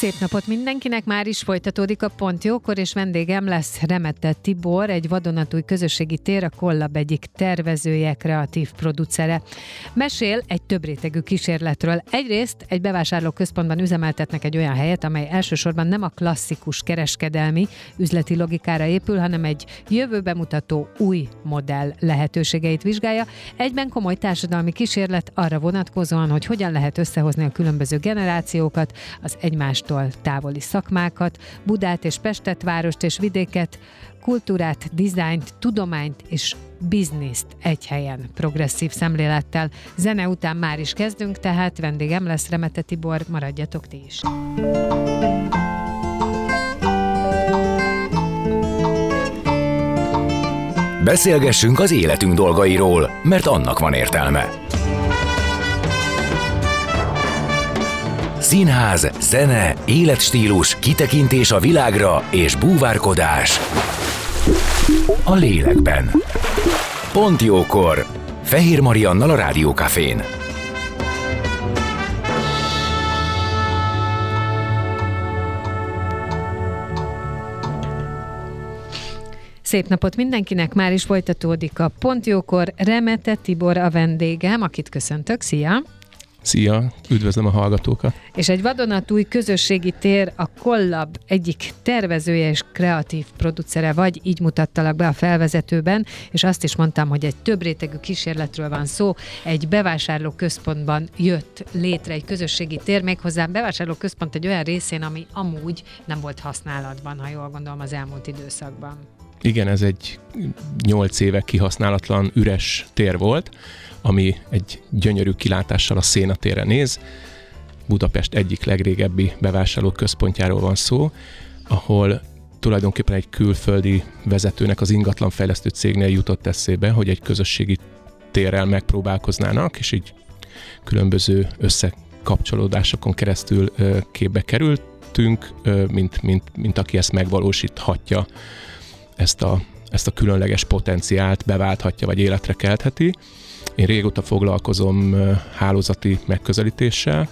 Szép napot mindenkinek, már is folytatódik a Pont Jókor, és vendégem lesz Remete Tibor, egy vadonatúj közösségi tér, a Kollab egyik tervezője, kreatív producere. Mesél egy több rétegű kísérletről. Egyrészt egy bevásárlóközpontban üzemeltetnek egy olyan helyet, amely elsősorban nem a klasszikus kereskedelmi üzleti logikára épül, hanem egy jövőbe mutató új modell lehetőségeit vizsgálja. Egyben komoly társadalmi kísérlet arra vonatkozóan, hogy hogyan lehet összehozni a különböző generációkat, az egymást egymástól távoli szakmákat, Budát és Pestet, várost és vidéket, kultúrát, dizájnt, tudományt és bizniszt egy helyen progresszív szemlélettel. Zene után már is kezdünk, tehát vendégem lesz Remete Tibor, maradjatok ti is. Beszélgessünk az életünk dolgairól, mert annak van értelme. Színház, zene, életstílus, kitekintés a világra és búvárkodás. A lélekben. Pont jókor. Fehér Mariannal a Rádiókafén. Szép napot mindenkinek, már is folytatódik a Pontjókor. Remete Tibor a vendégem, akit köszöntök. Szia! Szia, üdvözlöm a hallgatókat! És egy vadonatúj közösségi tér, a Kollab egyik tervezője és kreatív producere vagy, így mutattalak be a felvezetőben, és azt is mondtam, hogy egy több rétegű kísérletről van szó, egy bevásárló központban jött létre egy közösségi tér, méghozzá bevásárló központ egy olyan részén, ami amúgy nem volt használatban, ha jól gondolom, az elmúlt időszakban. Igen, ez egy nyolc éve kihasználatlan üres tér volt, ami egy gyönyörű kilátással a Szénatérre néz. Budapest egyik legrégebbi bevásárló központjáról van szó, ahol tulajdonképpen egy külföldi vezetőnek az ingatlanfejlesztő cégnél jutott eszébe, hogy egy közösségi térrel megpróbálkoznának, és így különböző összekapcsolódásokon keresztül képbe kerültünk, mint, mint, mint aki ezt megvalósíthatja, ezt a, ezt a különleges potenciált beválthatja, vagy életre keltheti. Én régóta foglalkozom hálózati megközelítéssel,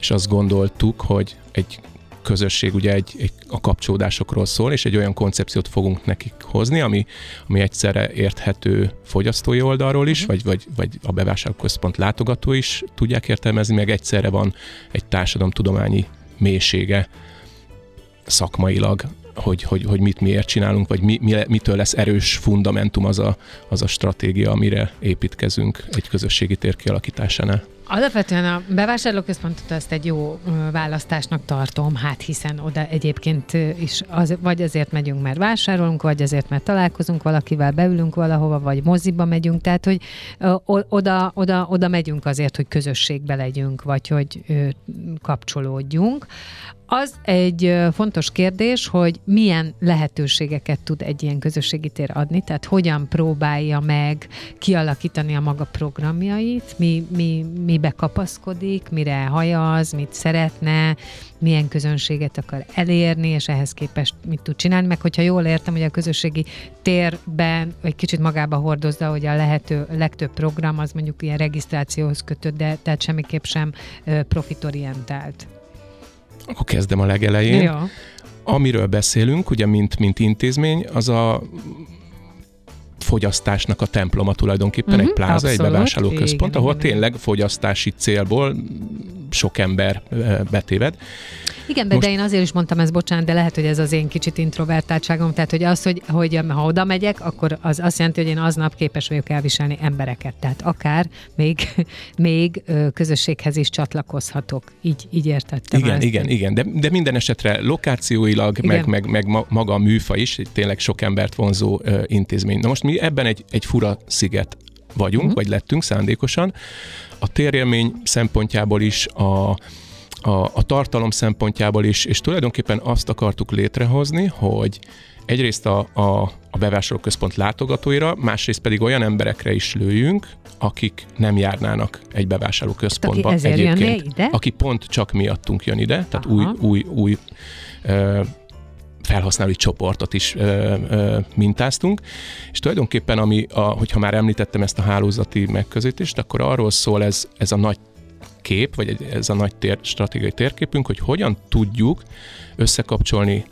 és azt gondoltuk, hogy egy közösség ugye egy, egy, a kapcsolódásokról szól, és egy olyan koncepciót fogunk nekik hozni, ami, ami egyszerre érthető fogyasztói oldalról is, uh-huh. vagy, vagy, vagy a bevásárlóközpont látogató is tudják értelmezni, meg egyszerre van egy társadalomtudományi mélysége szakmailag hogy, hogy, hogy mit miért csinálunk, vagy mi, mi, mitől lesz erős fundamentum az a, az a stratégia, amire építkezünk egy közösségi tér kialakításánál. Alapvetően a bevásárlóközpontot azt egy jó választásnak tartom, hát hiszen oda egyébként is az, vagy azért megyünk, mert vásárolunk, vagy azért, mert találkozunk valakivel, beülünk valahova, vagy moziba megyünk, tehát hogy oda, oda, oda megyünk azért, hogy közösségbe legyünk, vagy hogy kapcsolódjunk. Az egy fontos kérdés, hogy milyen lehetőségeket tud egy ilyen közösségi tér adni, tehát hogyan próbálja meg kialakítani a maga programjait, mi, mi, mibe kapaszkodik, mire hajaz, mit szeretne, milyen közönséget akar elérni, és ehhez képest mit tud csinálni, meg hogyha jól értem, hogy a közösségi térben egy kicsit magába hordozza, hogy a lehető legtöbb program az mondjuk ilyen regisztrációhoz kötött, de tehát semmiképp sem profitorientált. Akkor kezdem a legelején. Ja. Amiről beszélünk, ugye mint, mint intézmény, az a fogyasztásnak a temploma tulajdonképpen uh-huh, egy pláza, abszolút, egy bevásárlóközpont, ahol igen, tényleg fogyasztási célból sok ember betéved. Igen, Most... de én azért is mondtam ezt, bocsánat, de lehet, hogy ez az én kicsit introvertáltságom, tehát hogy az, hogy, hogy ha oda megyek, akkor az azt jelenti, hogy én aznap képes vagyok elviselni embereket, tehát akár még, még közösséghez is csatlakozhatok. Így, így értettem. Igen, ezt. igen, igen, de, de minden esetre lokációilag, meg, meg, meg maga a műfa is tényleg sok embert vonzó intézmény. Na most mi ebben egy, egy fura sziget vagyunk, uh-huh. vagy lettünk szándékosan. A térélmény szempontjából is, a, a, a tartalom szempontjából is, és tulajdonképpen azt akartuk létrehozni, hogy egyrészt a, a, a bevásárlóközpont látogatóira, másrészt pedig olyan emberekre is lőjünk, akik nem járnának egy bevásárlóközpontba aki egyébként. Ide? Aki pont csak miattunk jön ide, tehát Aha. új, új, új ö, felhasználói csoportot is ö, ö, mintáztunk, és tulajdonképpen, ami, a, hogyha már említettem ezt a hálózati megközelítést, akkor arról szól ez, ez a nagy kép, vagy ez a nagy tér, stratégiai térképünk, hogy hogyan tudjuk összekapcsolni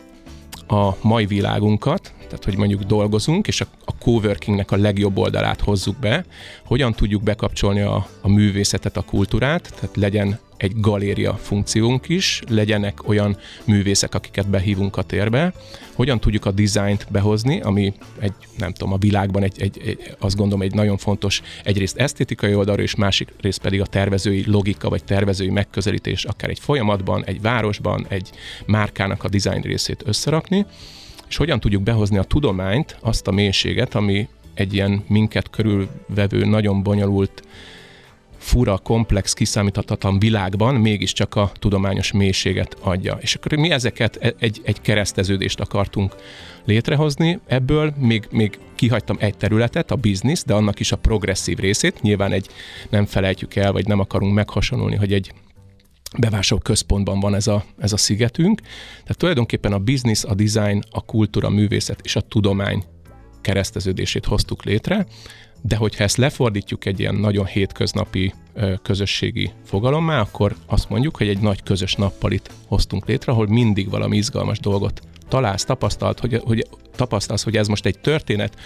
a mai világunkat, tehát hogy mondjuk dolgozunk, és a, a coworkingnek a legjobb oldalát hozzuk be, hogyan tudjuk bekapcsolni a, a művészetet, a kultúrát, tehát legyen egy galéria funkciónk is, legyenek olyan művészek, akiket behívunk a térbe, hogyan tudjuk a dizájnt behozni, ami egy, nem tudom, a világban egy, egy, egy azt gondolom egy nagyon fontos egyrészt esztétikai oldalról, és másik rész pedig a tervezői logika, vagy tervezői megközelítés, akár egy folyamatban, egy városban, egy márkának a dizájn részét összerakni, és hogyan tudjuk behozni a tudományt, azt a mélységet, ami egy ilyen minket körülvevő, nagyon bonyolult fura, komplex, kiszámíthatatlan világban mégiscsak a tudományos mélységet adja. És akkor mi ezeket e- egy, egy kereszteződést akartunk létrehozni. Ebből még, még kihagytam egy területet, a biznisz, de annak is a progresszív részét. Nyilván egy nem felejtjük el, vagy nem akarunk meghasonlulni, hogy egy bevásárló központban van ez a, ez a szigetünk. Tehát tulajdonképpen a biznisz, a design, a kultúra, a művészet és a tudomány kereszteződését hoztuk létre, de hogyha ezt lefordítjuk egy ilyen nagyon hétköznapi közösségi fogalommá, akkor azt mondjuk, hogy egy nagy közös nappalit hoztunk létre, ahol mindig valami izgalmas dolgot találsz, tapasztalt, hogy, hogy tapasztalsz, hogy ez most egy történet,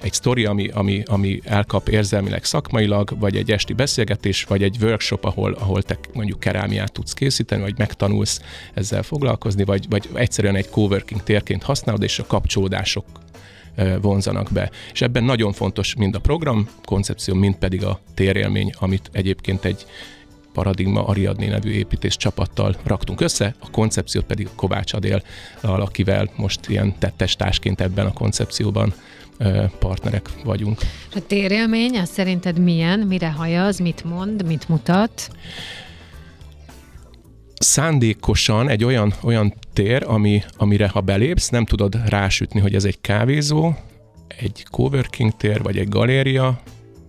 egy sztori, ami, ami, ami elkap érzelmileg, szakmailag, vagy egy esti beszélgetés, vagy egy workshop, ahol, ahol te mondjuk kerámiát tudsz készíteni, vagy megtanulsz ezzel foglalkozni, vagy, vagy egyszerűen egy coworking térként használod, és a kapcsolódások vonzanak be. És ebben nagyon fontos mind a program koncepció, mind pedig a térélmény, amit egyébként egy Paradigma Ariadné nevű építés csapattal raktunk össze, a koncepciót pedig Kovács Adél, akivel most ilyen tettestásként ebben a koncepcióban partnerek vagyunk. A térélmény, az szerinted milyen? Mire hajaz, mit mond, mit mutat? Szándékosan egy olyan, olyan tér, ami, amire ha belépsz, nem tudod rásütni, hogy ez egy kávézó, egy coworking tér, vagy egy galéria,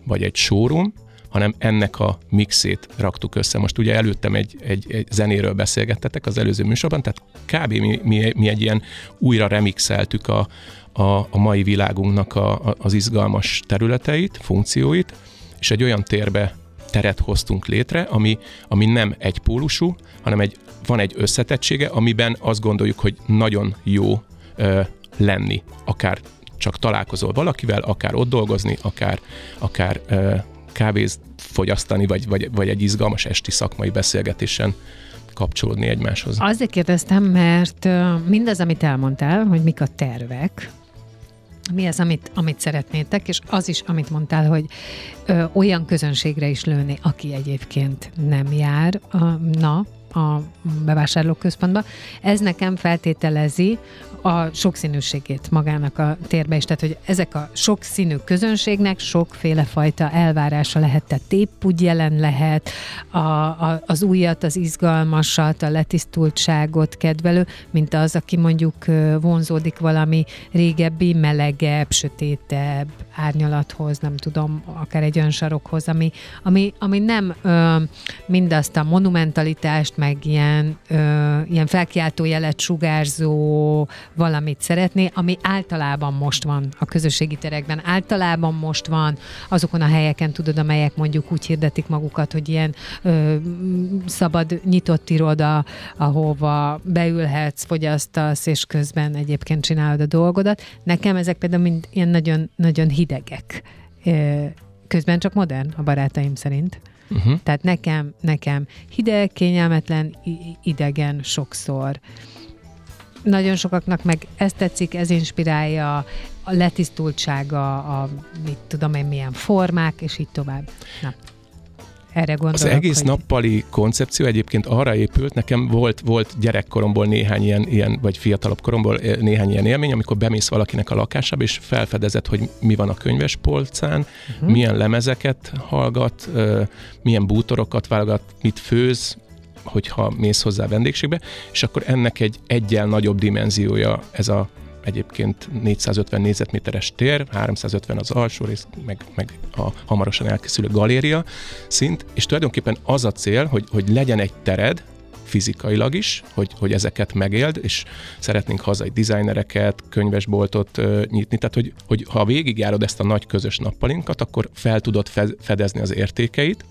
vagy egy showroom, hanem ennek a mixét raktuk össze. Most ugye előttem egy, egy, egy zenéről beszélgettetek az előző műsorban, tehát kb. mi, mi, mi egy ilyen újra remixeltük a, a, a mai világunknak a, a, az izgalmas területeit, funkcióit, és egy olyan térbe teret hoztunk létre, ami, ami nem egy pólusú, hanem egy, van egy összetettsége, amiben azt gondoljuk, hogy nagyon jó ö, lenni. Akár csak találkozol valakivel, akár ott dolgozni, akár, akár ö, kávéz fogyasztani, vagy, vagy, vagy egy izgalmas esti szakmai beszélgetésen kapcsolódni egymáshoz. Azért kérdeztem, mert mindaz, amit elmondtál, hogy mik a tervek, mi az, amit, amit szeretnétek, és az is, amit mondtál, hogy ö, olyan közönségre is lőni, aki egyébként nem jár a, na, a bevásárlóközpontba. Ez nekem feltételezi a sokszínűségét magának a térbe is. Tehát, hogy ezek a sokszínű közönségnek sokféle fajta elvárása lehet, tehát épp úgy jelen lehet a, a, az újat, az izgalmasat, a letisztultságot kedvelő, mint az, aki mondjuk vonzódik valami régebbi, melegebb, sötétebb árnyalathoz, nem tudom, akár egy olyan sarokhoz, ami, ami, ami nem ö, mindazt a monumentalitást, meg ilyen, ö, ilyen felkiáltó jelet sugárzó valamit szeretné, ami általában most van a közösségi terekben, általában most van azokon a helyeken, tudod, amelyek mondjuk úgy hirdetik magukat, hogy ilyen ö, szabad, nyitott iroda, ahova beülhetsz, fogyasztasz, és közben egyébként csinálod a dolgodat. Nekem ezek például mind ilyen nagyon, nagyon hidegek. Közben csak modern a barátaim szerint. Uh-huh. Tehát nekem, nekem hideg, kényelmetlen, idegen sokszor. Nagyon sokaknak meg ezt tetszik, ez inspirálja, a letisztultsága, a mit tudom én milyen formák, és így tovább. Na. erre gondolok. Az egész hogy... nappali koncepció egyébként arra épült, nekem volt, volt gyerekkoromból néhány ilyen, ilyen, vagy fiatalabb koromból eh, néhány ilyen élmény, amikor bemész valakinek a lakásába, és felfedezed, hogy mi van a könyvespolcán, uh-huh. milyen lemezeket hallgat, milyen bútorokat válogat, mit főz, hogyha mész hozzá vendégségbe, és akkor ennek egy egyel nagyobb dimenziója ez a egyébként 450 négyzetméteres tér, 350 az alsó rész, meg, meg a hamarosan elkészülő galéria szint, és tulajdonképpen az a cél, hogy, hogy legyen egy tered, fizikailag is, hogy, hogy ezeket megéld, és szeretnénk hazai dizájnereket, könyvesboltot ö, nyitni, tehát hogy, hogy ha végigjárod ezt a nagy közös nappalinkat, akkor fel tudod fedezni az értékeit,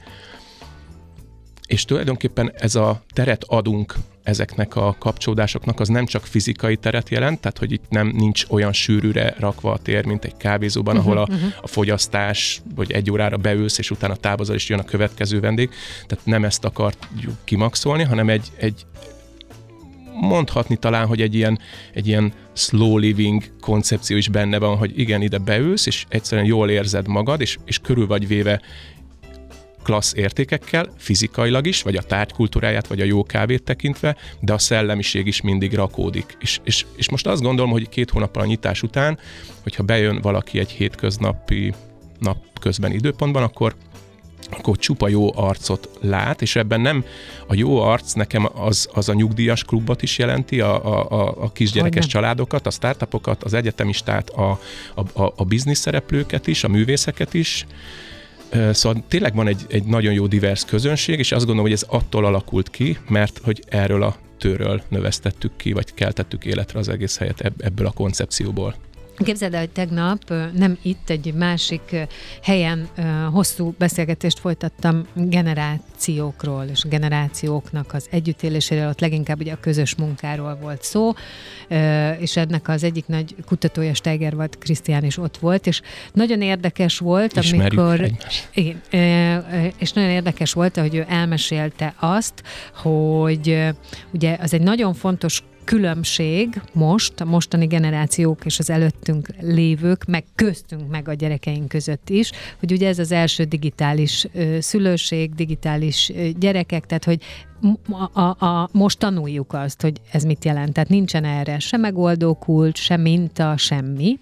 és tulajdonképpen ez a teret adunk ezeknek a kapcsolódásoknak, az nem csak fizikai teret jelent, tehát hogy itt nem nincs olyan sűrűre rakva a tér, mint egy kávézóban, uh-huh, ahol a, uh-huh. a fogyasztás, vagy egy órára beülsz, és utána távozol, és jön a következő vendég. Tehát nem ezt akarjuk kimaxolni, hanem egy, egy mondhatni talán, hogy egy ilyen, egy ilyen slow living koncepció is benne van, hogy igen, ide beülsz, és egyszerűen jól érzed magad, és, és körül vagy véve klassz értékekkel, fizikailag is, vagy a tárgykultúráját, vagy a jó kávét tekintve, de a szellemiség is mindig rakódik. És, és, és most azt gondolom, hogy két hónappal a nyitás után, hogyha bejön valaki egy hétköznapi nap közben időpontban, akkor akkor csupa jó arcot lát, és ebben nem a jó arc nekem az, az a nyugdíjas klubot is jelenti, a, a, a kisgyerekes családokat, a startupokat, az egyetemistát, a, a, a, a biznisz szereplőket is, a művészeket is, Szóval tényleg van egy, egy nagyon jó divers közönség, és azt gondolom, hogy ez attól alakult ki, mert hogy erről a tőről növesztettük ki, vagy keltettük életre az egész helyet ebből a koncepcióból. Képzeld el, hogy tegnap nem itt, egy másik helyen hosszú beszélgetést folytattam generációkról és generációknak az együttéléséről, ott leginkább ugye a közös munkáról volt szó, és ennek az egyik nagy kutatója Steiger volt, Krisztián is ott volt, és nagyon érdekes volt, Ismerjük amikor... Igen, és nagyon érdekes volt, hogy ő elmesélte azt, hogy ugye az egy nagyon fontos különbség most, a mostani generációk és az előttünk lévők, meg köztünk, meg a gyerekeink között is, hogy ugye ez az első digitális szülőség, digitális gyerekek, tehát hogy a, a, a, most tanuljuk azt, hogy ez mit jelent. Tehát nincsen erre se megoldó kult, se minta, semmi.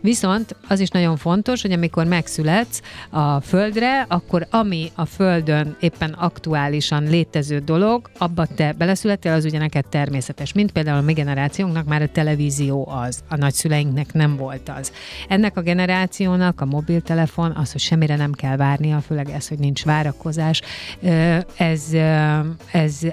Viszont az is nagyon fontos, hogy amikor megszületsz a földre, akkor ami a földön éppen aktuálisan létező dolog, abba te beleszülettél, az ugye neked természetes. Mint például a mi generációnknak már a televízió az, a nagyszüleinknek nem volt az. Ennek a generációnak a mobiltelefon, az, hogy semmire nem kell várnia, főleg ez, hogy nincs várakozás, ez,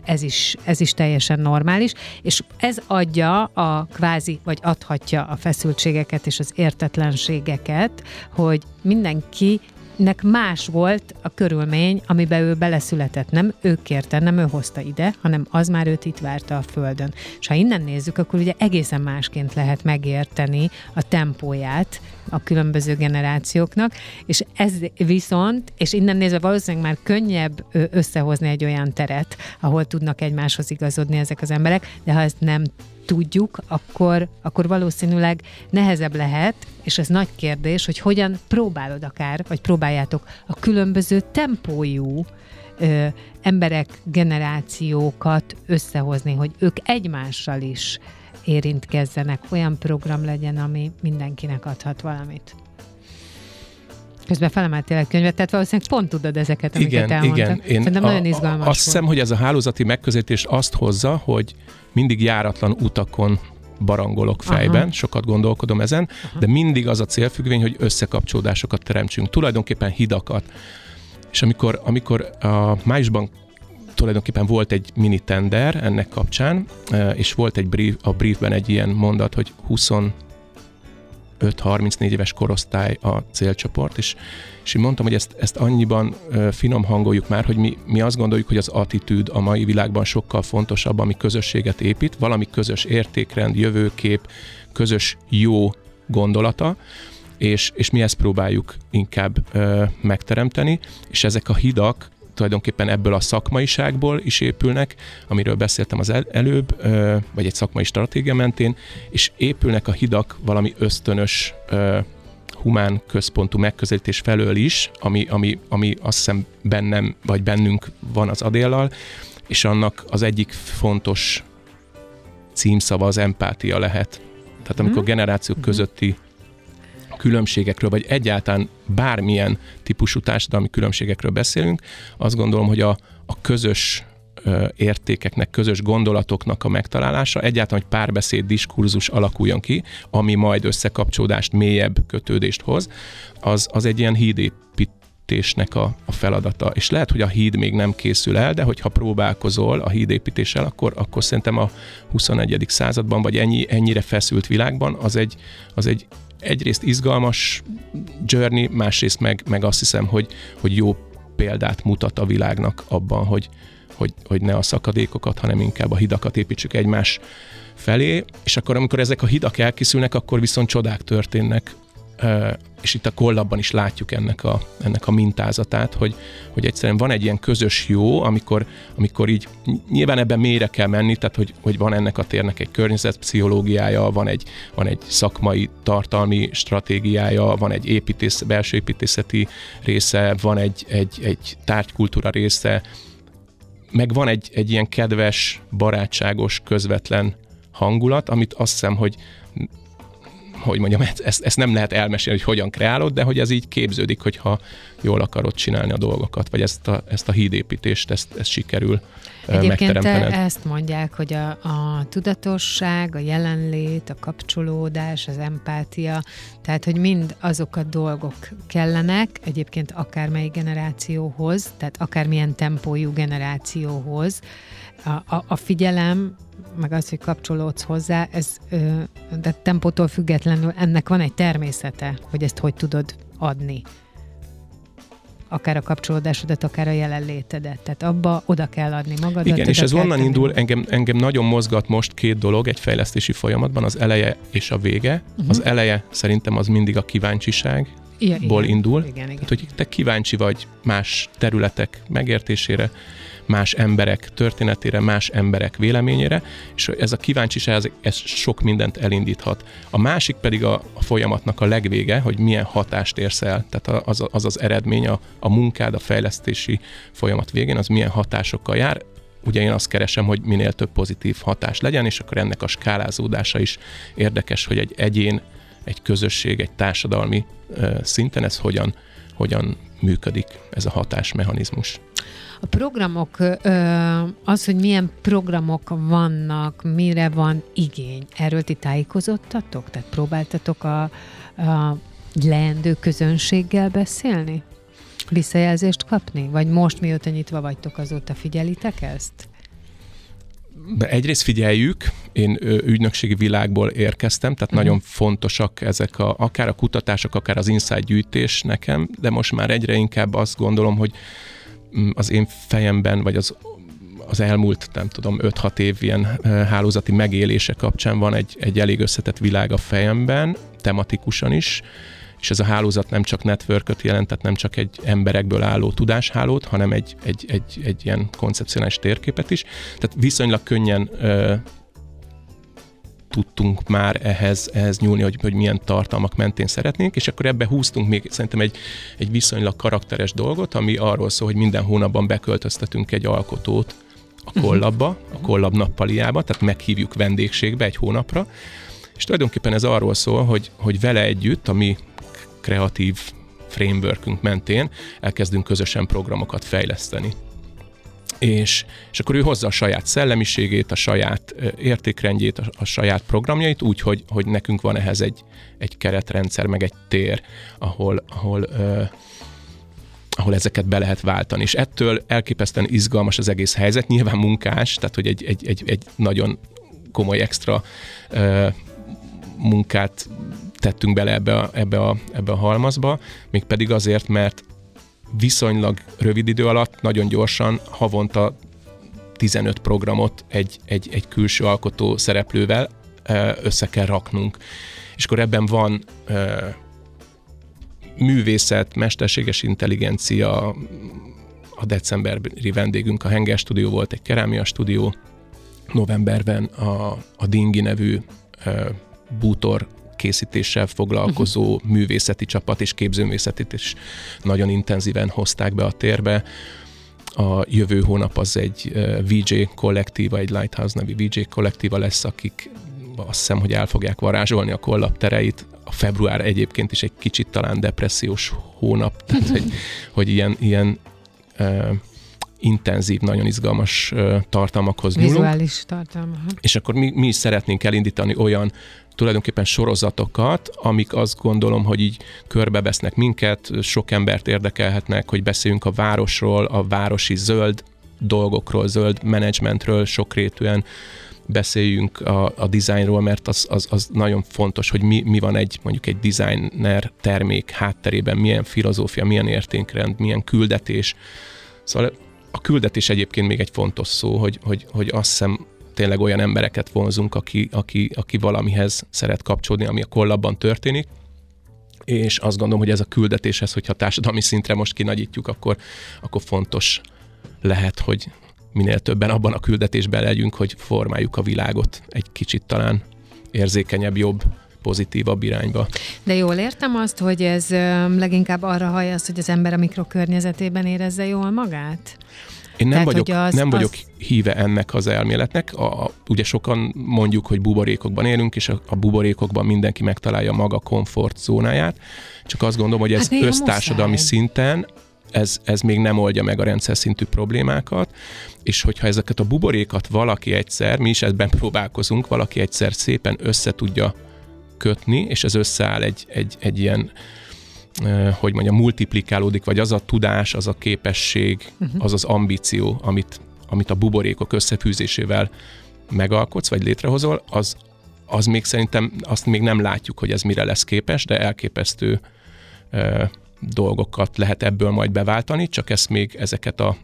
ez, is, ez is teljesen normális, és ez adja a kvázi, vagy adhatja a feszültségeket és az értetlenségeket, hogy mindenki nek más volt a körülmény, amiben ő beleszületett. Nem ő kérte, nem ő hozta ide, hanem az már őt itt várta a földön. És ha innen nézzük, akkor ugye egészen másként lehet megérteni a tempóját a különböző generációknak, és ez viszont, és innen nézve valószínűleg már könnyebb összehozni egy olyan teret, ahol tudnak egymáshoz igazodni ezek az emberek, de ha ezt nem tudjuk, akkor, akkor valószínűleg nehezebb lehet, és ez nagy kérdés, hogy hogyan próbálod akár, vagy próbáljátok a különböző tempójú ö, emberek, generációkat összehozni, hogy ők egymással is érintkezzenek, olyan program legyen, ami mindenkinek adhat valamit. Közben felemeltél egy könyvet, tehát valószínűleg pont tudod ezeket, amiket igen, elmondtad. Igen, én Szerintem a, nagyon izgalmas Azt hiszem, hogy ez a hálózati megközelítés azt hozza, hogy mindig járatlan utakon barangolok fejben, Aha. sokat gondolkodom ezen, Aha. de mindig az a célfüggvény, hogy összekapcsolódásokat teremtsünk, tulajdonképpen hidakat. És amikor, amikor a májusban tulajdonképpen volt egy mini tender ennek kapcsán, eh, és volt egy brief, a briefben egy ilyen mondat, hogy 20 5-34 éves korosztály a célcsoport, és, és én mondtam, hogy ezt, ezt annyiban ö, finom hangoljuk már, hogy mi, mi azt gondoljuk, hogy az attitűd a mai világban sokkal fontosabb, ami közösséget épít, valami közös értékrend, jövőkép, közös jó gondolata, és, és mi ezt próbáljuk inkább ö, megteremteni, és ezek a hidak tulajdonképpen ebből a szakmaiságból is épülnek, amiről beszéltem az el- előbb, vagy egy szakmai stratégia mentén, és épülnek a hidak valami ösztönös humán központú megközelítés felől is, ami, ami, ami azt hiszem bennem, vagy bennünk van az adéllal, és annak az egyik fontos címszava az empátia lehet. Tehát amikor mm. generációk mm. közötti különbségekről, vagy egyáltalán bármilyen típusú társadalmi különbségekről beszélünk, azt gondolom, hogy a, a közös értékeknek, közös gondolatoknak a megtalálása, egyáltalán, hogy párbeszéd, diskurzus alakuljon ki, ami majd összekapcsolódást, mélyebb kötődést hoz, az, az egy ilyen hídépítésnek a, a feladata. És lehet, hogy a híd még nem készül el, de hogyha próbálkozol a hídépítéssel, akkor, akkor szerintem a 21. században, vagy ennyi, ennyire feszült világban az egy, az egy egyrészt izgalmas journey, másrészt meg, meg azt hiszem, hogy, hogy jó példát mutat a világnak abban, hogy, hogy, hogy ne a szakadékokat, hanem inkább a hidakat építsük egymás felé, és akkor amikor ezek a hidak elkészülnek, akkor viszont csodák történnek, és itt a kollabban is látjuk ennek a, ennek a mintázatát, hogy, hogy egyszerűen van egy ilyen közös jó, amikor, amikor így nyilván ebben mélyre kell menni, tehát hogy, hogy van ennek a térnek egy környezetpszichológiája, van egy, van egy szakmai, tartalmi stratégiája, van egy építész, belső építészeti része, van egy, egy, egy tárgykultúra része, meg van egy, egy ilyen kedves, barátságos, közvetlen hangulat, amit azt hiszem, hogy hogy mondjam, ezt, ezt nem lehet elmesélni, hogy hogyan kreálod, de hogy ez így képződik, hogyha jól akarod csinálni a dolgokat, vagy ezt a, ezt a hídépítést, ezt, ezt sikerül Egyébként ezt mondják, hogy a, a tudatosság, a jelenlét, a kapcsolódás, az empátia, tehát hogy mind azok a dolgok kellenek, egyébként akármely generációhoz, tehát akármilyen tempójú generációhoz, a, a, a figyelem meg az, hogy kapcsolódsz hozzá, ez de tempótól függetlenül ennek van egy természete, hogy ezt hogy tudod adni. Akár a kapcsolódásodat, akár a jelenlétedet. Tehát abba oda kell adni magadat. Igen, és ez onnan indul, engem, engem nagyon mozgat most két dolog egy fejlesztési folyamatban, az eleje és a vége. Uh-huh. Az eleje szerintem az mindig a kíváncsiság, ja, ból igen, indul. Igen, igen. Tehát, hogy te kíváncsi vagy más területek megértésére, más emberek történetére, más emberek véleményére, és ez a kíváncsiság, ez, ez sok mindent elindíthat. A másik pedig a, a folyamatnak a legvége, hogy milyen hatást érsz el, tehát az az, az eredmény, a, a munkád, a fejlesztési folyamat végén, az milyen hatásokkal jár, ugye én azt keresem, hogy minél több pozitív hatás legyen, és akkor ennek a skálázódása is érdekes, hogy egy egyén, egy közösség, egy társadalmi szinten ez hogyan, hogyan működik ez a hatásmechanizmus. A programok, az, hogy milyen programok vannak, mire van igény, erről ti tájékozottatok? Tehát próbáltatok a, a leendő közönséggel beszélni? Visszajelzést kapni? Vagy most, mióta nyitva vagytok, azóta figyelitek ezt? egyrészt figyeljük, én ügynökségi világból érkeztem, tehát uh-huh. nagyon fontosak ezek a, akár a kutatások, akár az insight gyűjtés nekem, de most már egyre inkább azt gondolom, hogy az én fejemben, vagy az az elmúlt, nem tudom, 5-6 év ilyen hálózati megélése kapcsán van egy, egy elég összetett világ a fejemben, tematikusan is, és ez a hálózat nem csak networköt jelent, tehát nem csak egy emberekből álló tudáshálót, hanem egy, egy, egy, egy ilyen koncepcionális térképet is. Tehát viszonylag könnyen tudtunk már ehhez, ehhez nyúlni, hogy, hogy milyen tartalmak mentén szeretnénk, és akkor ebbe húztunk még szerintem egy, egy viszonylag karakteres dolgot, ami arról szól, hogy minden hónapban beköltöztetünk egy alkotót a mhm. kollabba, a kollab nappaliába, tehát meghívjuk vendégségbe egy hónapra, és tulajdonképpen ez arról szól, hogy, hogy vele együtt, a mi kreatív frameworkünk mentén elkezdünk közösen programokat fejleszteni. És, és akkor ő hozza a saját szellemiségét, a saját értékrendjét, a, a saját programjait, úgy, hogy, hogy nekünk van ehhez egy, egy keretrendszer, meg egy tér, ahol, ahol ö, ahol ezeket be lehet váltani. És ettől elképesztően izgalmas az egész helyzet, nyilván munkás, tehát hogy egy, egy, egy, egy nagyon komoly extra ö, munkát tettünk bele ebbe a, ebbe a, ebbe a halmazba, mégpedig azért, mert viszonylag rövid idő alatt, nagyon gyorsan, havonta 15 programot egy, egy, egy külső alkotó szereplővel össze kell raknunk. És akkor ebben van művészet, mesterséges intelligencia, a decemberi vendégünk a Henger stúdió volt, egy kerámia stúdió, novemberben a, a Dingi nevű bútor készítéssel foglalkozó uh-huh. művészeti csapat és képzőművészetét is nagyon intenzíven hozták be a térbe. A jövő hónap az egy VJ kollektíva, egy Lighthouse nevű VJ kollektíva lesz, akik azt hiszem, hogy el fogják varázsolni a kollap tereit. A február egyébként is egy kicsit talán depressziós hónap, tehát hogy, hogy ilyen, ilyen intenzív, nagyon izgalmas tartalmakhoz nyúlunk. Vizuális tartalmak. És akkor mi, mi is szeretnénk elindítani olyan tulajdonképpen sorozatokat, amik azt gondolom, hogy így körbevesznek minket, sok embert érdekelhetnek, hogy beszéljünk a városról, a városi zöld dolgokról, zöld menedzsmentről sokrétűen, beszéljünk a, a dizájnról, mert az, az, az nagyon fontos, hogy mi, mi van egy mondjuk egy designer termék hátterében, milyen filozófia, milyen értékrend, milyen küldetés. Szóval a küldetés egyébként még egy fontos szó, hogy, hogy, hogy azt hiszem tényleg olyan embereket vonzunk, aki, aki, aki valamihez szeret kapcsolódni, ami a kollabban történik, és azt gondolom, hogy ez a küldetéshez, hogyha társadalmi szintre most kinagyítjuk, akkor, akkor fontos lehet, hogy, minél többen abban a küldetésben legyünk, hogy formáljuk a világot egy kicsit talán érzékenyebb, jobb pozitívabb irányba. De jól értem azt, hogy ez leginkább arra hallja azt, hogy az ember a mikrokörnyezetében érezze jól magát? Én nem Tehát, vagyok, az, nem vagyok az... híve ennek az elméletnek. A, ugye sokan mondjuk, hogy buborékokban élünk, és a, a buborékokban mindenki megtalálja maga komfortzónáját. Csak azt gondolom, hogy ez hát össztársadalmi szinten ez, ez még nem oldja meg a rendszer szintű problémákat, és hogyha ezeket a buborékat valaki egyszer, mi is ebben próbálkozunk, valaki egyszer szépen össze tudja kötni, és ez összeáll egy, egy, egy ilyen hogy mondjam, multiplikálódik, vagy az a tudás, az a képesség, uh-huh. az az ambíció, amit, amit a buborékok összefűzésével megalkotsz, vagy létrehozol, az, az még szerintem azt még nem látjuk, hogy ez mire lesz képes, de elképesztő dolgokat lehet ebből majd beváltani, csak ezt még ezeket a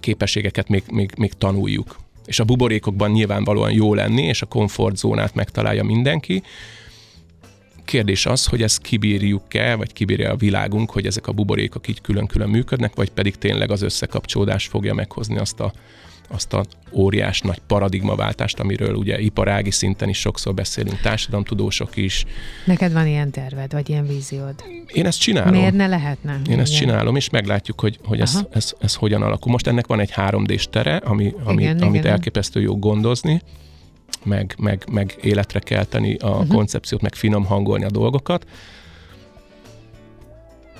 képességeket még, még, még tanuljuk. És a buborékokban nyilvánvalóan jó lenni, és a komfortzónát megtalálja mindenki. Kérdés az, hogy ezt kibírjuk-e, vagy kibírja a világunk, hogy ezek a buborékok így külön-külön működnek, vagy pedig tényleg az összekapcsolódás fogja meghozni azt a azt a óriás nagy paradigmaváltást, amiről ugye iparági szinten is sokszor beszélünk, társadalomtudósok is. Neked van ilyen terved, vagy ilyen víziód? Én ezt csinálom. Miért ne lehetne? Én Igen. ezt csinálom, és meglátjuk, hogy, hogy ez, ez, ez hogyan alakul. Most ennek van egy 3D-s tere, ami, ami, igen, amit igen. elképesztő jó gondozni, meg, meg, meg életre kelteni a uh-huh. koncepciót, meg finom hangolni a dolgokat.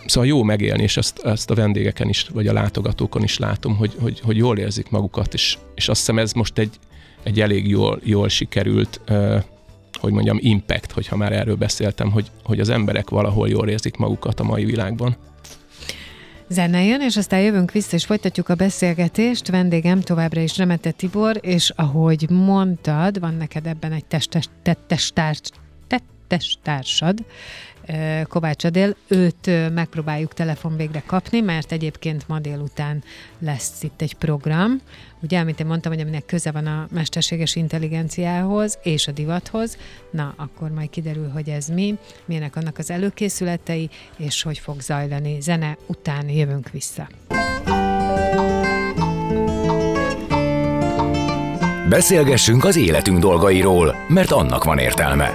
Szóval jó megélni, és ezt, ezt a vendégeken is, vagy a látogatókon is látom, hogy, hogy, hogy jól érzik magukat, és, és azt hiszem ez most egy, egy elég jól, jól sikerült, hogy mondjam, impact, hogyha már erről beszéltem, hogy, hogy az emberek valahol jól érzik magukat a mai világban. Zene jön, és aztán jövünk vissza, és folytatjuk a beszélgetést. Vendégem továbbra is Remete Tibor, és ahogy mondtad, van neked ebben egy testes, tettes, társ, tettes társad, Kovács Adél, őt megpróbáljuk telefon végre kapni, mert egyébként ma délután lesz itt egy program, ugye, amit én mondtam, hogy aminek köze van a mesterséges intelligenciához és a divathoz, na, akkor majd kiderül, hogy ez mi, milyenek annak az előkészületei, és hogy fog zajlani. Zene után jövünk vissza. Beszélgessünk az életünk dolgairól, mert annak van értelme.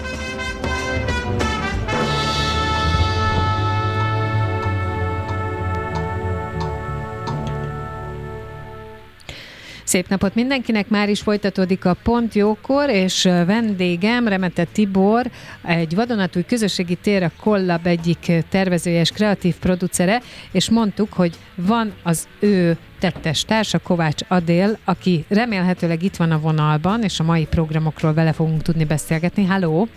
Szép napot mindenkinek, már is folytatódik a Pont Jókor, és vendégem Remete Tibor, egy vadonatúj közösségi tér a Kollab egyik tervezője és kreatív producere, és mondtuk, hogy van az ő tettes társa, Kovács Adél, aki remélhetőleg itt van a vonalban, és a mai programokról vele fogunk tudni beszélgetni. Halló!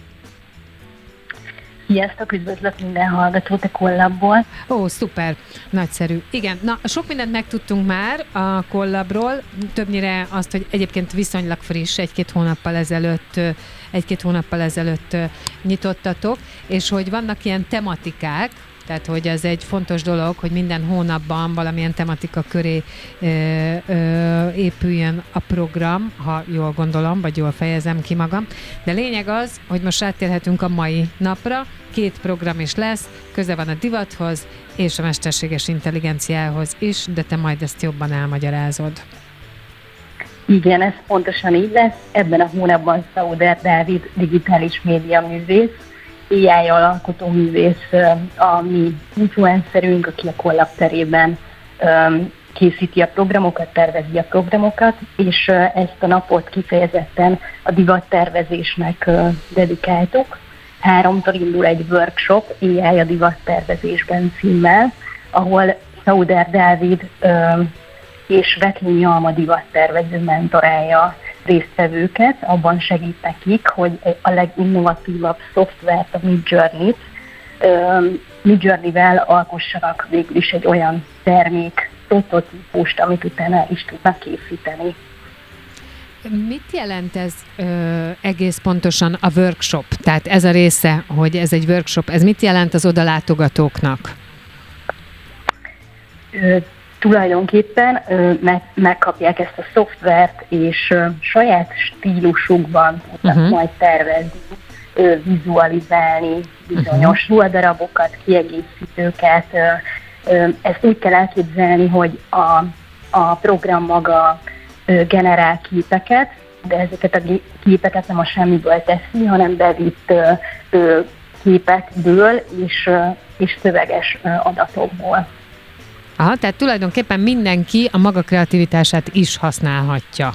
Sziasztok, üdvözlök minden hallgatót a kollabból. Ó, szuper, nagyszerű. Igen, na sok mindent megtudtunk már a kollabról, többnyire azt, hogy egyébként viszonylag friss, egy-két hónappal ezelőtt egy-két hónappal ezelőtt nyitottatok, és hogy vannak ilyen tematikák, tehát hogy ez egy fontos dolog, hogy minden hónapban valamilyen tematika köré ö, ö, épüljön a program, ha jól gondolom, vagy jól fejezem ki magam. De lényeg az, hogy most áttérhetünk a mai napra, két program is lesz, köze van a divathoz és a mesterséges intelligenciához is, de te majd ezt jobban elmagyarázod. Igen, ez pontosan így lesz. Ebben a hónapban Szauder Dávid digitális média művész, AI alkotó művész, a mi influencerünk, aki a kollap terében készíti a programokat, tervezi a programokat, és ezt a napot kifejezetten a divattervezésnek dedikáltuk. Háromtól indul egy workshop, AI a divattervezésben címmel, ahol Szauder Dávid és Vetlényi Alma divattervező mentorálja résztvevőket, abban segít nekik, hogy a leginnovatívabb szoftvert, a Midjourney-t, Midjourney-vel alkossanak végül is egy olyan termék prototípust, amit utána is tudnak készíteni. Mit jelent ez ö, egész pontosan a workshop? Tehát ez a része, hogy ez egy workshop, ez mit jelent az odalátogatóknak? Tulajdonképpen meg, megkapják ezt a szoftvert, és saját stílusukban tudnak uh-huh. majd tervezni, vizualizálni bizonyos uh-huh. ruhadarabokat, kiegészítőket. Ezt úgy kell elképzelni, hogy a, a program maga generál képeket, de ezeket a képeket nem a semmiből teszi, hanem bevitt képekből és, és szöveges adatokból. Aha, tehát tulajdonképpen mindenki a maga kreativitását is használhatja.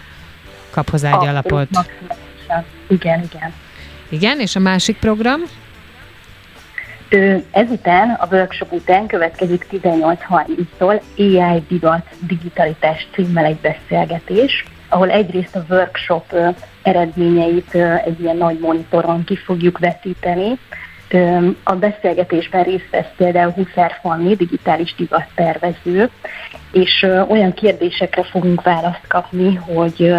Kap hozzá egy alapot. Igen, igen. Igen, és a másik program? Ezután, a workshop után következik 18.30-tól AI Divat Digitalitás címmel egy beszélgetés, ahol egyrészt a workshop eredményeit egy ilyen nagy monitoron ki fogjuk vetíteni, a beszélgetésben részt vesz például Huszár Fanni, digitális divattervező, és olyan kérdésekre fogunk választ kapni, hogy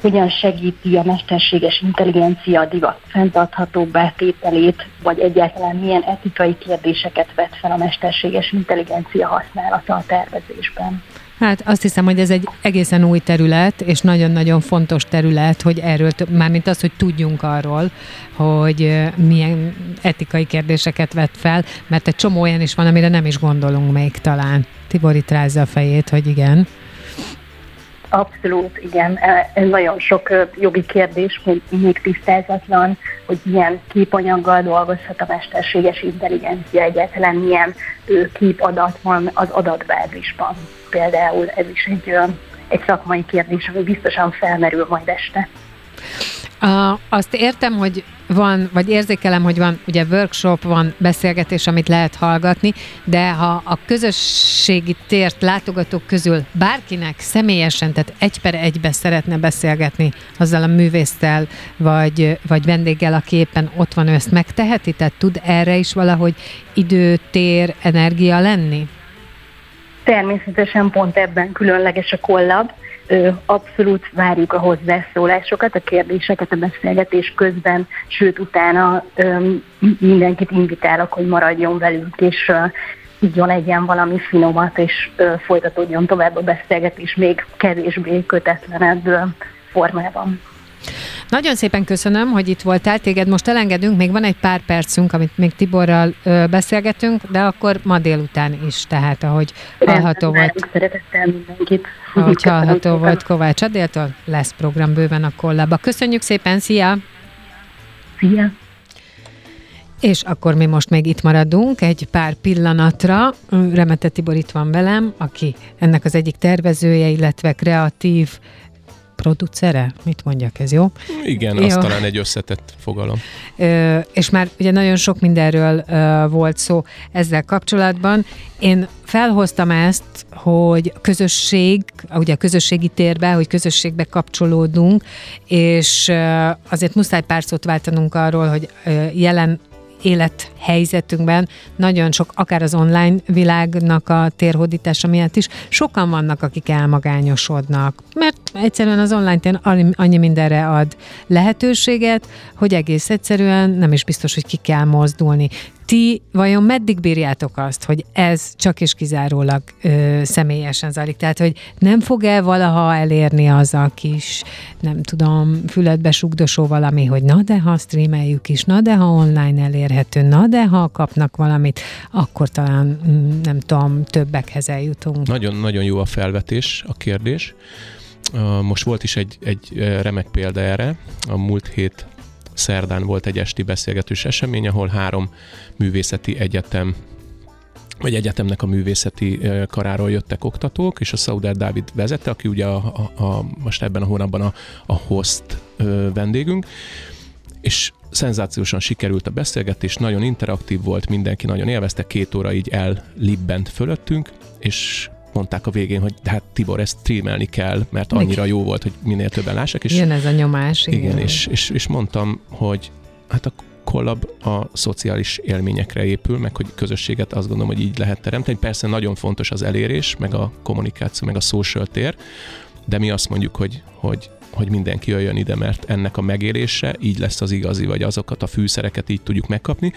hogyan segíti a mesterséges intelligencia a divat fenntartható tételét, vagy egyáltalán milyen etikai kérdéseket vet fel a mesterséges intelligencia használata a tervezésben. Hát azt hiszem, hogy ez egy egészen új terület, és nagyon-nagyon fontos terület, hogy erről, mármint az, hogy tudjunk arról, hogy milyen etikai kérdéseket vet fel, mert egy csomó olyan is van, amire nem is gondolunk még talán. Tibor itt rázza a fejét, hogy igen. Abszolút, igen. E, nagyon sok jogi kérdés, hogy még tisztázatlan, hogy milyen képanyaggal dolgozhat a mesterséges intelligencia, egyáltalán milyen képadat van az adatbázisban. Például ez is egy, egy szakmai kérdés, ami biztosan felmerül majd este. A, azt értem, hogy van, vagy érzékelem, hogy van ugye workshop, van beszélgetés, amit lehet hallgatni, de ha a közösségi tért látogatók közül bárkinek személyesen, tehát egy per egybe szeretne beszélgetni azzal a művésztel, vagy, vagy vendéggel, aki éppen ott van, ő ezt megteheti? Tehát tud erre is valahogy idő, tér, energia lenni? Természetesen pont ebben különleges a kollab, abszolút várjuk a hozzászólásokat, a kérdéseket a beszélgetés közben, sőt utána mindenkit invitálok, hogy maradjon velünk, és igyon egyen valami finomat, és folytatódjon tovább a beszélgetés még kevésbé kötetlenebb formában. Nagyon szépen köszönöm, hogy itt voltál. Téged most elengedünk, még van egy pár percünk, amit még Tiborral ö, beszélgetünk, de akkor ma délután is, tehát ahogy hallható volt. Szeretettel mindenkit. Ahogy hallható volt Kovács Adéltól, lesz program bőven a kollába. Köszönjük szépen, szia! Szia! És akkor mi most még itt maradunk egy pár pillanatra. Remete Tibor itt van velem, aki ennek az egyik tervezője, illetve kreatív producere? Mit mondjak, ez jó? Igen, jó. az talán egy összetett fogalom. Ö, és már ugye nagyon sok mindenről ö, volt szó ezzel kapcsolatban. Én felhoztam ezt, hogy közösség, ugye a közösségi térbe, hogy közösségbe kapcsolódunk, és ö, azért muszáj pár szót váltanunk arról, hogy ö, jelen élethelyzetünkben nagyon sok, akár az online világnak a térhódítása miatt is, sokan vannak, akik elmagányosodnak, mert egyszerűen az online tér annyi mindenre ad lehetőséget, hogy egész egyszerűen nem is biztos, hogy ki kell mozdulni. Ti vajon meddig bírjátok azt, hogy ez csak és kizárólag ö, személyesen zajlik? Tehát, hogy nem fog-e valaha elérni az a kis, nem tudom, füledbe sugdosó valami, hogy na de ha streameljük is, na de ha online elérhető, na de ha kapnak valamit, akkor talán mm, nem tudom, többekhez eljutunk. Nagyon-nagyon jó a felvetés, a kérdés. Most volt is egy, egy remek példa erre. A múlt hét szerdán volt egy esti beszélgetős esemény, ahol három művészeti egyetem vagy egyetemnek a művészeti karáról jöttek oktatók, és a Szauder Dávid vezette, aki ugye a, a, a, most ebben a hónapban a, a host vendégünk, és szenzációsan sikerült a beszélgetés, nagyon interaktív volt, mindenki nagyon élvezte, két óra így ellibbent fölöttünk, és mondták a végén, hogy hát Tibor, ezt streamelni kell, mert annyira jó volt, hogy minél többen lássák. És, Jön ez a nyomás. Igen, igen és, és, és mondtam, hogy hát a kollab a szociális élményekre épül, meg hogy közösséget azt gondolom, hogy így lehet teremteni. Persze nagyon fontos az elérés, meg a kommunikáció, meg a social tér, de mi azt mondjuk, hogy, hogy, hogy mindenki jöjjön ide, mert ennek a megélése így lesz az igazi, vagy azokat a fűszereket így tudjuk megkapni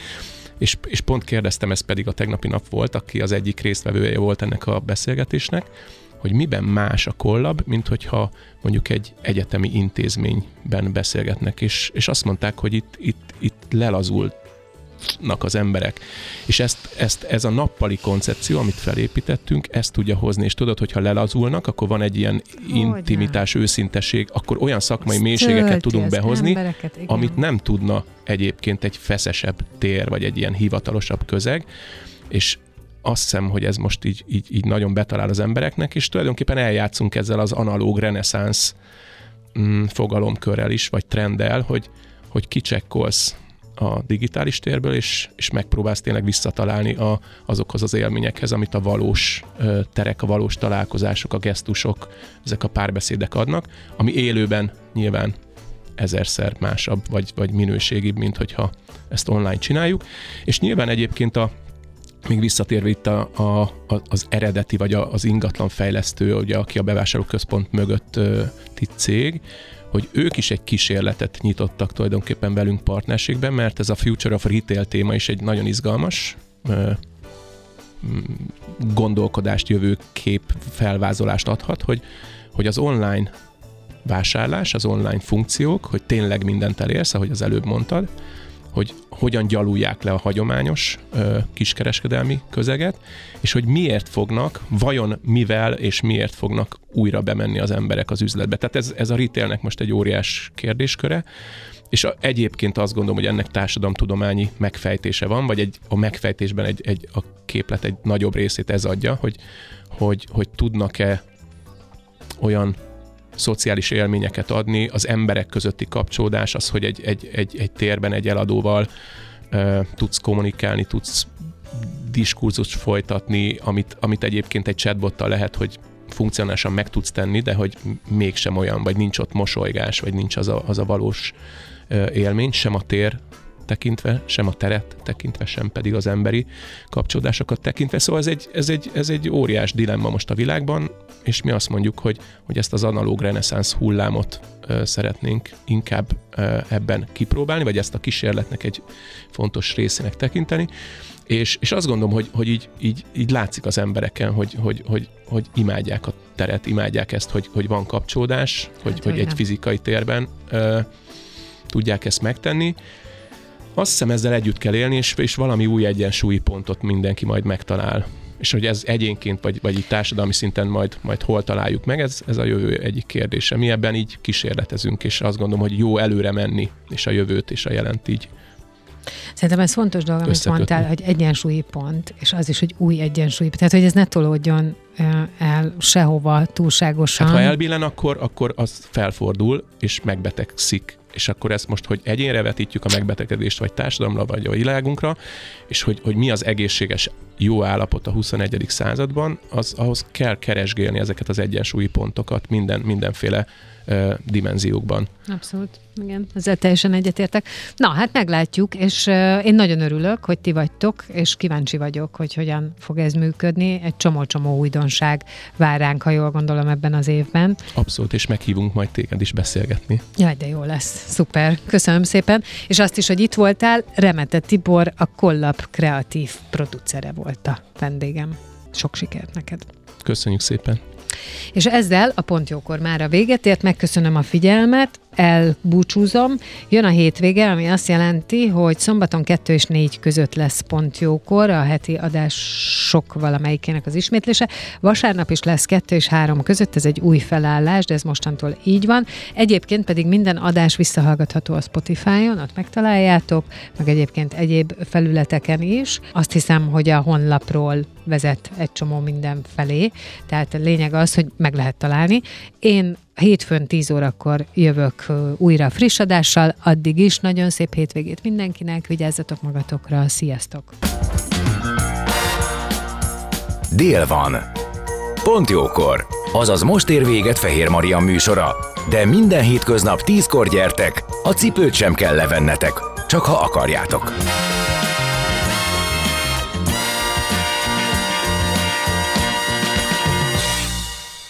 és, és pont kérdeztem, ez pedig a tegnapi nap volt, aki az egyik résztvevője volt ennek a beszélgetésnek, hogy miben más a kollab, mint hogyha mondjuk egy egyetemi intézményben beszélgetnek, és, és azt mondták, hogy itt, itt, itt lelazult az emberek. És ezt, ezt, ez a nappali koncepció, amit felépítettünk, ezt tudja hozni, és tudod, hogyha lelazulnak, akkor van egy ilyen Hogyne. intimitás, őszinteség, akkor olyan szakmai Ezt mélységeket tudunk behozni, amit nem tudna egyébként egy feszesebb tér, vagy egy ilyen hivatalosabb közeg, és azt hiszem, hogy ez most így, így, így nagyon betalál az embereknek, és tulajdonképpen eljátszunk ezzel az analóg reneszánsz mm, fogalomkörrel is, vagy trenddel, hogy, hogy kicsekkolsz a digitális térből, és, és megpróbálsz tényleg visszatalálni a, azokhoz az élményekhez, amit a valós terek, a valós találkozások, a gesztusok, ezek a párbeszédek adnak, ami élőben nyilván ezerszer másabb, vagy, vagy minőségibb, mint hogyha ezt online csináljuk. És nyilván egyébként a, még visszatérve itt a, a, az eredeti, vagy a, az ingatlan fejlesztő, ugye, aki a bevásárlóközpont mögött uh, cég, hogy ők is egy kísérletet nyitottak tulajdonképpen velünk partnerségben, mert ez a Future of Retail téma is egy nagyon izgalmas gondolkodást, jövőkép felvázolást adhat, hogy, hogy az online vásárlás, az online funkciók, hogy tényleg mindent elérsz, ahogy az előbb mondtad, hogy hogyan gyalulják le a hagyományos ö, kiskereskedelmi közeget, és hogy miért fognak, vajon mivel és miért fognak újra bemenni az emberek az üzletbe. Tehát ez, ez a retailnek most egy óriás kérdésköre, és a, egyébként azt gondolom, hogy ennek társadalomtudományi megfejtése van, vagy egy, a megfejtésben egy, egy, a képlet egy nagyobb részét ez adja, hogy, hogy, hogy tudnak-e olyan szociális élményeket adni, az emberek közötti kapcsolódás, az, hogy egy, egy, egy, egy térben egy eladóval uh, tudsz kommunikálni, tudsz diskurzust folytatni, amit, amit egyébként egy chatbottal lehet, hogy funkcionálisan meg tudsz tenni, de hogy mégsem olyan, vagy nincs ott mosolygás, vagy nincs az a, az a valós élmény, sem a tér tekintve, sem a teret tekintve, sem pedig az emberi kapcsolódásokat tekintve. Szóval ez egy, ez egy, ez egy óriás dilemma most a világban, és mi azt mondjuk, hogy, hogy ezt az analóg reneszánsz hullámot ö, szeretnénk inkább ö, ebben kipróbálni, vagy ezt a kísérletnek egy fontos részének tekinteni. És, és azt gondolom, hogy, hogy így, így, így látszik az embereken, hogy, hogy, hogy, hogy imádják a teret, imádják ezt, hogy, hogy van kapcsolódás, hogy, hát, hogy egy fizikai térben ö, tudják ezt megtenni, azt hiszem ezzel együtt kell élni, és, és valami új egyensúlyi pontot mindenki majd megtalál. És hogy ez egyénként, vagy, vagy így társadalmi szinten majd, majd hol találjuk meg, ez, ez a jövő egyik kérdése. Mi ebben így kísérletezünk, és azt gondolom, hogy jó előre menni, és a jövőt és a jelent így Szerintem ez fontos dolog, amit mondtál, hogy egyensúlyi pont, és az is, hogy új egyensúlyi pont. Tehát, hogy ez ne tolódjon el sehova túlságosan. Hát, ha elbillen, akkor, akkor az felfordul, és megbetegszik és akkor ezt most, hogy egyénre vetítjük a megbetegedést, vagy társadalomra, vagy a világunkra, és hogy, hogy mi az egészséges jó állapot a 21. században, az ahhoz kell keresgélni ezeket az egyensúlyi pontokat minden, mindenféle dimenziókban. Abszolút, igen, ezzel teljesen egyetértek. Na, hát meglátjuk, és én nagyon örülök, hogy ti vagytok, és kíváncsi vagyok, hogy hogyan fog ez működni. Egy csomó-csomó újdonság vár ránk, ha jól gondolom ebben az évben. Abszolút, és meghívunk majd téged is beszélgetni. Jaj, de jó lesz. Szuper. Köszönöm szépen. És azt is, hogy itt voltál, Remete Tibor, a Kollap kreatív producere volt a vendégem. Sok sikert neked. Köszönjük szépen. És ezzel a pontjókor már a véget ért, megköszönöm a figyelmet, elbúcsúzom. Jön a hétvége, ami azt jelenti, hogy szombaton 2 és 4 között lesz pont jókor a heti adások valamelyikének az ismétlése. Vasárnap is lesz 2 és 3 között, ez egy új felállás, de ez mostantól így van. Egyébként pedig minden adás visszahallgatható a Spotify-on, ott megtaláljátok, meg egyébként egyéb felületeken is. Azt hiszem, hogy a honlapról vezet egy csomó minden felé, tehát a lényeg az, hogy meg lehet találni. Én Hétfőn 10 órakor jövök újra friss adással, addig is nagyon szép hétvégét mindenkinek, vigyázzatok magatokra, sziasztok! Dél van. Pont jókor. Azaz most ér véget Fehér Maria műsora. De minden hétköznap tízkor gyertek, a cipőt sem kell levennetek, csak ha akarjátok.